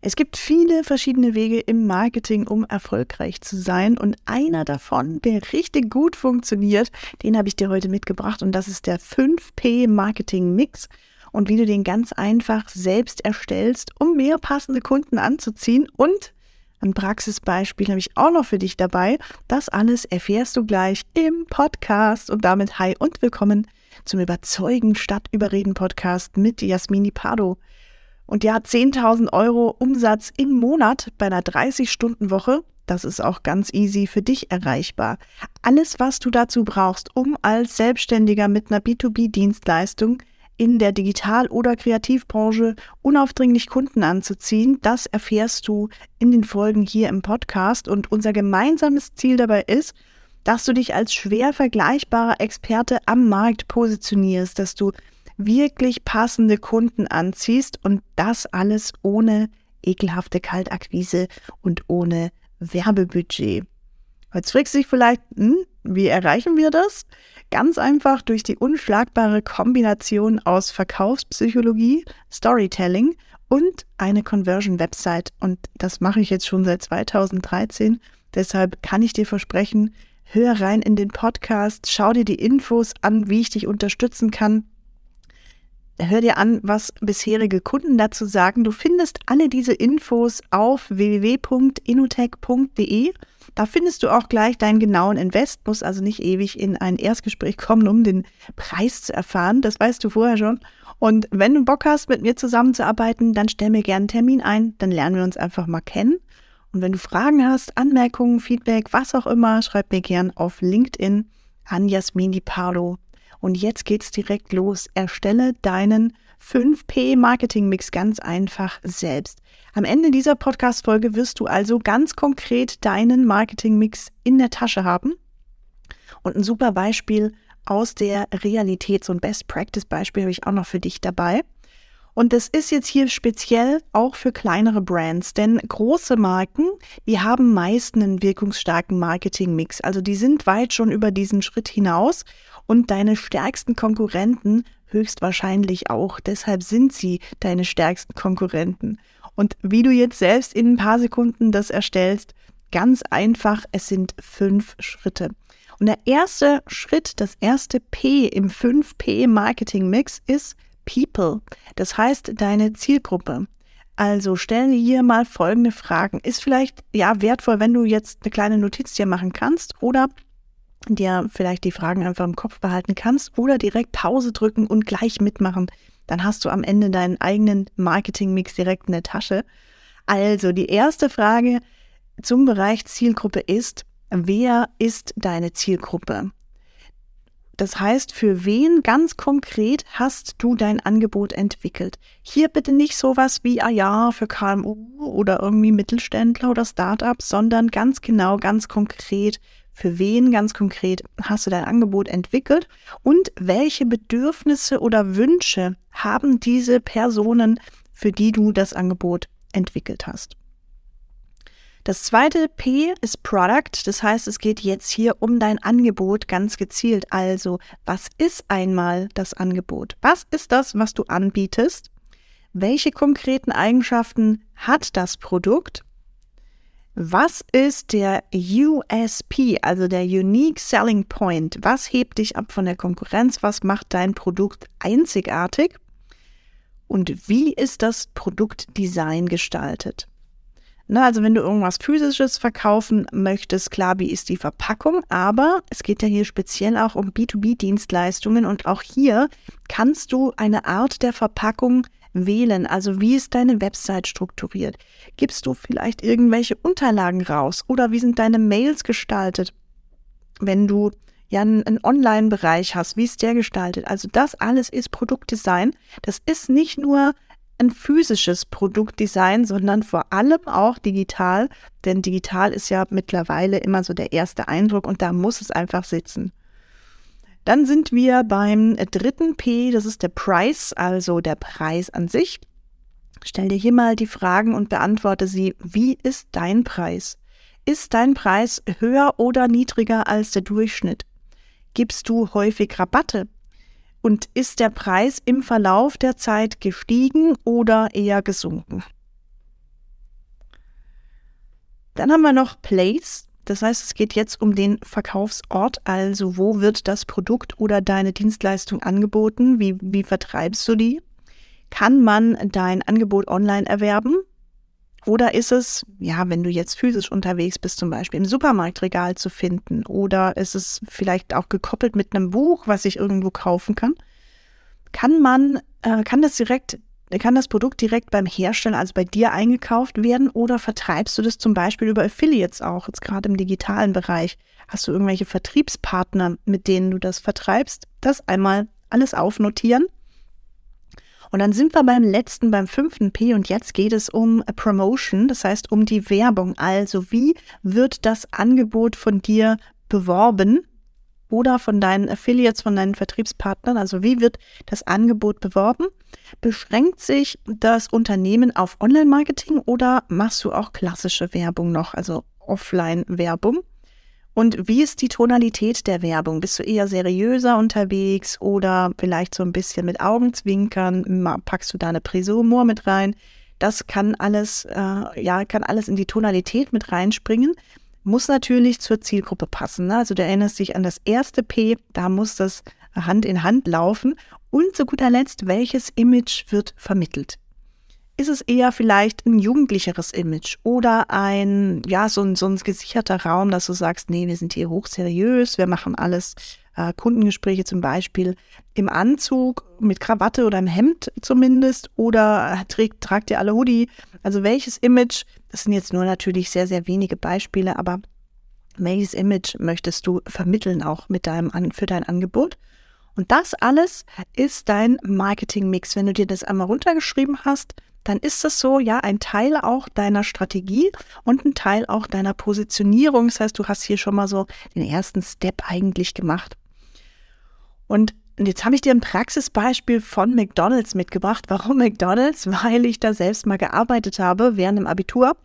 Es gibt viele verschiedene Wege im Marketing, um erfolgreich zu sein. Und einer davon, der richtig gut funktioniert, den habe ich dir heute mitgebracht. Und das ist der 5P Marketing Mix. Und wie du den ganz einfach selbst erstellst, um mehr passende Kunden anzuziehen. Und ein Praxisbeispiel habe ich auch noch für dich dabei. Das alles erfährst du gleich im Podcast. Und damit hi und willkommen zum Überzeugen statt Überreden Podcast mit Jasmini Pardo. Und ja, 10.000 Euro Umsatz im Monat bei einer 30-Stunden-Woche, das ist auch ganz easy für dich erreichbar. Alles, was du dazu brauchst, um als Selbstständiger mit einer B2B-Dienstleistung in der Digital- oder Kreativbranche unaufdringlich Kunden anzuziehen, das erfährst du in den Folgen hier im Podcast. Und unser gemeinsames Ziel dabei ist, dass du dich als schwer vergleichbarer Experte am Markt positionierst, dass du wirklich passende Kunden anziehst und das alles ohne ekelhafte Kaltakquise und ohne Werbebudget. Jetzt fragst du dich vielleicht, hm, wie erreichen wir das? Ganz einfach durch die unschlagbare Kombination aus Verkaufspsychologie, Storytelling und eine Conversion-Website. Und das mache ich jetzt schon seit 2013. Deshalb kann ich dir versprechen, hör rein in den Podcast, schau dir die Infos an, wie ich dich unterstützen kann hör dir an, was bisherige Kunden dazu sagen. Du findest alle diese Infos auf www.inutech.de. Da findest du auch gleich deinen genauen Invest, muss also nicht ewig in ein Erstgespräch kommen, um den Preis zu erfahren. Das weißt du vorher schon. Und wenn du Bock hast, mit mir zusammenzuarbeiten, dann stell mir gerne einen Termin ein, dann lernen wir uns einfach mal kennen. Und wenn du Fragen hast, Anmerkungen, Feedback, was auch immer, schreib mir gern auf LinkedIn an Jasmin Di Parlo und jetzt geht's direkt los. Erstelle deinen 5P Marketing Mix ganz einfach selbst. Am Ende dieser Podcast-Folge wirst du also ganz konkret deinen Marketing Mix in der Tasche haben. Und ein super Beispiel aus der Realität, so ein Best Practice Beispiel habe ich auch noch für dich dabei. Und das ist jetzt hier speziell auch für kleinere Brands, denn große Marken, die haben meist einen wirkungsstarken Marketing-Mix. Also die sind weit schon über diesen Schritt hinaus und deine stärksten Konkurrenten höchstwahrscheinlich auch. Deshalb sind sie deine stärksten Konkurrenten. Und wie du jetzt selbst in ein paar Sekunden das erstellst, ganz einfach, es sind fünf Schritte. Und der erste Schritt, das erste P im 5P Marketing Mix ist People. Das heißt deine Zielgruppe. Also stell dir hier mal folgende Fragen. Ist vielleicht ja wertvoll, wenn du jetzt eine kleine Notiz dir machen kannst oder dir vielleicht die Fragen einfach im Kopf behalten kannst oder direkt Pause drücken und gleich mitmachen. Dann hast du am Ende deinen eigenen Marketing-Mix direkt in der Tasche. Also die erste Frage zum Bereich Zielgruppe ist, wer ist deine Zielgruppe? Das heißt, für wen ganz konkret hast du dein Angebot entwickelt? Hier bitte nicht sowas wie, ah ja, für KMU oder irgendwie Mittelständler oder Startups, sondern ganz genau, ganz konkret, für wen ganz konkret hast du dein Angebot entwickelt und welche Bedürfnisse oder Wünsche haben diese Personen, für die du das Angebot entwickelt hast. Das zweite P ist Product, das heißt, es geht jetzt hier um dein Angebot ganz gezielt. Also, was ist einmal das Angebot? Was ist das, was du anbietest? Welche konkreten Eigenschaften hat das Produkt? Was ist der USP, also der Unique Selling Point? Was hebt dich ab von der Konkurrenz? Was macht dein Produkt einzigartig? Und wie ist das Produktdesign gestaltet? Na, also wenn du irgendwas Physisches verkaufen möchtest, klar, wie ist die Verpackung, aber es geht ja hier speziell auch um B2B-Dienstleistungen und auch hier kannst du eine Art der Verpackung wählen? Also wie ist deine Website strukturiert? Gibst du vielleicht irgendwelche Unterlagen raus oder wie sind deine Mails gestaltet? Wenn du ja einen Online-Bereich hast, wie ist der gestaltet? Also das alles ist Produktdesign. Das ist nicht nur ein physisches Produktdesign, sondern vor allem auch digital, denn digital ist ja mittlerweile immer so der erste Eindruck und da muss es einfach sitzen. Dann sind wir beim dritten P, das ist der Price, also der Preis an sich. Stell dir hier mal die Fragen und beantworte sie. Wie ist dein Preis? Ist dein Preis höher oder niedriger als der Durchschnitt? Gibst du häufig Rabatte? Und ist der Preis im Verlauf der Zeit gestiegen oder eher gesunken? Dann haben wir noch Place. Das heißt, es geht jetzt um den Verkaufsort, also wo wird das Produkt oder deine Dienstleistung angeboten? Wie, wie vertreibst du die? Kann man dein Angebot online erwerben? Oder ist es, ja, wenn du jetzt physisch unterwegs bist, zum Beispiel im Supermarktregal zu finden? Oder ist es vielleicht auch gekoppelt mit einem Buch, was ich irgendwo kaufen kann? Kann man, äh, kann das direkt kann das Produkt direkt beim Hersteller, also bei dir eingekauft werden oder vertreibst du das zum Beispiel über Affiliates auch, jetzt gerade im digitalen Bereich? Hast du irgendwelche Vertriebspartner, mit denen du das vertreibst? Das einmal alles aufnotieren. Und dann sind wir beim letzten, beim fünften P und jetzt geht es um Promotion, das heißt um die Werbung. Also wie wird das Angebot von dir beworben? oder von deinen Affiliates, von deinen Vertriebspartnern? Also wie wird das Angebot beworben? Beschränkt sich das Unternehmen auf Online-Marketing oder machst du auch klassische Werbung noch, also Offline-Werbung? Und wie ist die Tonalität der Werbung? Bist du eher seriöser unterwegs oder vielleicht so ein bisschen mit Augenzwinkern? Packst du da eine Prise Humor mit rein? Das kann alles, äh, ja, kann alles in die Tonalität mit reinspringen muss natürlich zur Zielgruppe passen. Ne? Also du erinnerst dich an das erste P, da muss das Hand in Hand laufen. Und zu guter Letzt, welches Image wird vermittelt? Ist es eher vielleicht ein jugendlicheres Image oder ein, ja, so ein, so ein gesicherter Raum, dass du sagst, nee, wir sind hier hochseriös, wir machen alles, äh, Kundengespräche zum Beispiel im Anzug, mit Krawatte oder im Hemd zumindest oder trägt, tragt ihr alle Hoodie? Also welches Image das sind jetzt nur natürlich sehr, sehr wenige Beispiele, aber welches Image möchtest du vermitteln auch mit deinem, für dein Angebot? Und das alles ist dein Marketing-Mix. Wenn du dir das einmal runtergeschrieben hast, dann ist das so, ja, ein Teil auch deiner Strategie und ein Teil auch deiner Positionierung. Das heißt, du hast hier schon mal so den ersten Step eigentlich gemacht. Und jetzt habe ich dir ein Praxisbeispiel von McDonald's mitgebracht. Warum McDonald's? Weil ich da selbst mal gearbeitet habe während dem Abitur.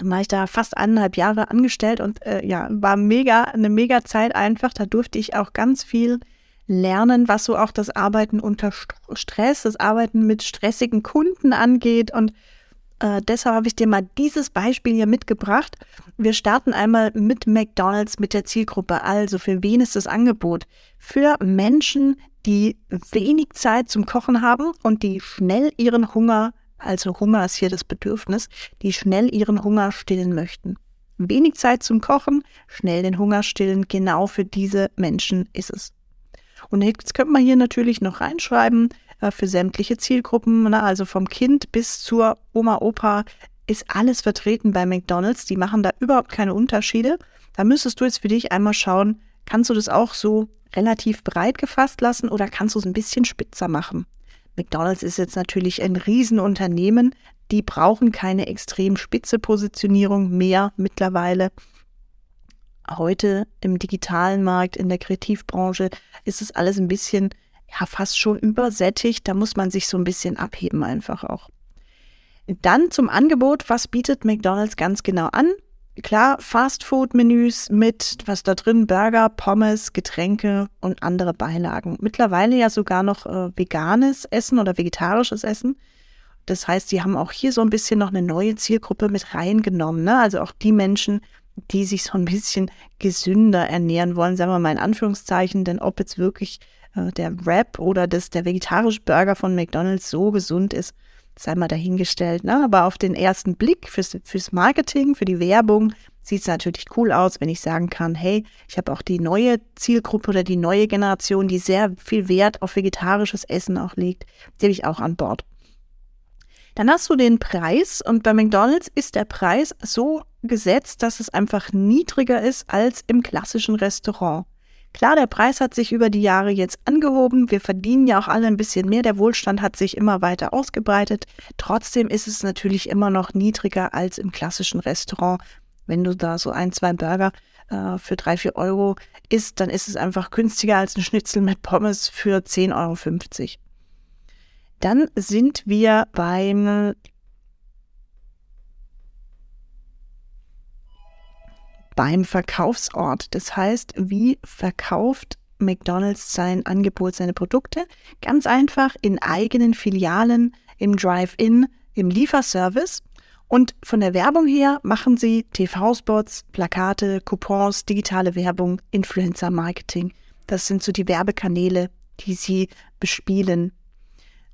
War ich da fast eineinhalb Jahre angestellt und äh, ja, war mega, eine mega Zeit einfach. Da durfte ich auch ganz viel lernen, was so auch das Arbeiten unter Stress, das Arbeiten mit stressigen Kunden angeht und äh, deshalb habe ich dir mal dieses Beispiel hier mitgebracht. Wir starten einmal mit McDonald's, mit der Zielgruppe. Also für wen ist das Angebot? Für Menschen, die wenig Zeit zum Kochen haben und die schnell ihren Hunger, also Hunger ist hier das Bedürfnis, die schnell ihren Hunger stillen möchten. Wenig Zeit zum Kochen, schnell den Hunger stillen, genau für diese Menschen ist es. Und jetzt könnte man hier natürlich noch reinschreiben, äh, für sämtliche Zielgruppen, ne? also vom Kind bis zur Oma, Opa ist alles vertreten bei McDonald's. Die machen da überhaupt keine Unterschiede. Da müsstest du jetzt für dich einmal schauen, kannst du das auch so relativ breit gefasst lassen oder kannst du es ein bisschen spitzer machen? McDonald's ist jetzt natürlich ein Riesenunternehmen. Die brauchen keine extrem spitze Positionierung mehr mittlerweile. Heute im digitalen Markt, in der Kreativbranche ist es alles ein bisschen ja fast schon übersättigt. Da muss man sich so ein bisschen abheben einfach auch. Dann zum Angebot, was bietet McDonald's ganz genau an? Klar, Fastfood-Menüs mit, was da drin, Burger, Pommes, Getränke und andere Beilagen. Mittlerweile ja sogar noch äh, veganes Essen oder vegetarisches Essen. Das heißt, sie haben auch hier so ein bisschen noch eine neue Zielgruppe mit reingenommen. Ne? Also auch die Menschen, die sich so ein bisschen gesünder ernähren wollen, sagen wir mal in Anführungszeichen, denn ob jetzt wirklich äh, der Wrap oder das, der vegetarische Burger von McDonald's so gesund ist, sei mal dahingestellt. Ne? Aber auf den ersten Blick fürs, fürs Marketing, für die Werbung, sieht es natürlich cool aus, wenn ich sagen kann, hey, ich habe auch die neue Zielgruppe oder die neue Generation, die sehr viel Wert auf vegetarisches Essen auch legt, die habe ich auch an Bord. Dann hast du den Preis und bei McDonald's ist der Preis so gesetzt, dass es einfach niedriger ist als im klassischen Restaurant. Klar, der Preis hat sich über die Jahre jetzt angehoben. Wir verdienen ja auch alle ein bisschen mehr. Der Wohlstand hat sich immer weiter ausgebreitet. Trotzdem ist es natürlich immer noch niedriger als im klassischen Restaurant. Wenn du da so ein, zwei Burger äh, für drei, vier Euro isst, dann ist es einfach günstiger als ein Schnitzel mit Pommes für 10,50 Euro. Dann sind wir beim beim Verkaufsort. Das heißt, wie verkauft McDonald's sein Angebot, seine Produkte? Ganz einfach in eigenen Filialen, im Drive-In, im Lieferservice. Und von der Werbung her machen sie TV-Spots, Plakate, Coupons, digitale Werbung, Influencer-Marketing. Das sind so die Werbekanäle, die sie bespielen.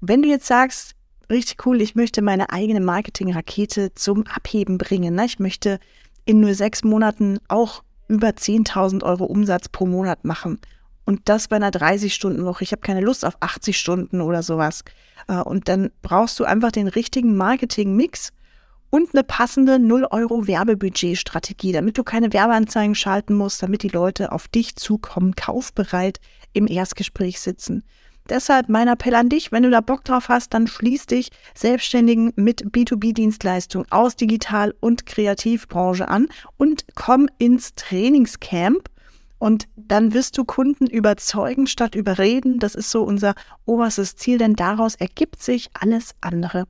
Wenn du jetzt sagst, richtig cool, ich möchte meine eigene Marketing-Rakete zum Abheben bringen, ne? ich möchte in nur sechs Monaten auch über 10.000 Euro Umsatz pro Monat machen. Und das bei einer 30-Stunden-Woche. Ich habe keine Lust auf 80 Stunden oder sowas. Äh, und dann brauchst du einfach den richtigen Marketing-Mix und eine passende 0-Euro-Werbebudget-Strategie, damit du keine Werbeanzeigen schalten musst, damit die Leute auf dich zukommen, kaufbereit im Erstgespräch sitzen. Deshalb mein Appell an dich, wenn du da Bock drauf hast, dann schließ dich Selbstständigen mit B2B-Dienstleistungen aus Digital- und Kreativbranche an und komm ins Trainingscamp. Und dann wirst du Kunden überzeugen statt überreden. Das ist so unser oberstes Ziel, denn daraus ergibt sich alles andere.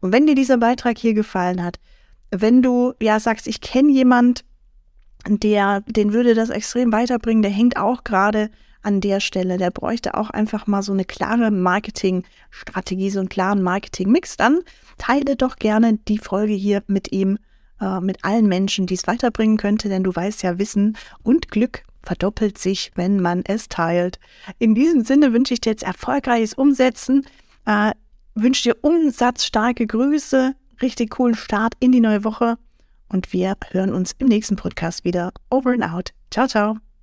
Und wenn dir dieser Beitrag hier gefallen hat, wenn du ja sagst, ich kenne jemand, der, den würde das extrem weiterbringen, der hängt auch gerade an der Stelle. Der bräuchte auch einfach mal so eine klare Marketingstrategie, so einen klaren Marketingmix. Dann teile doch gerne die Folge hier mit ihm, äh, mit allen Menschen, die es weiterbringen könnte, denn du weißt ja, Wissen und Glück verdoppelt sich, wenn man es teilt. In diesem Sinne wünsche ich dir jetzt erfolgreiches Umsetzen, äh, wünsche dir umsatzstarke Grüße, richtig coolen Start in die neue Woche und wir hören uns im nächsten Podcast wieder. Over and out. Ciao, ciao.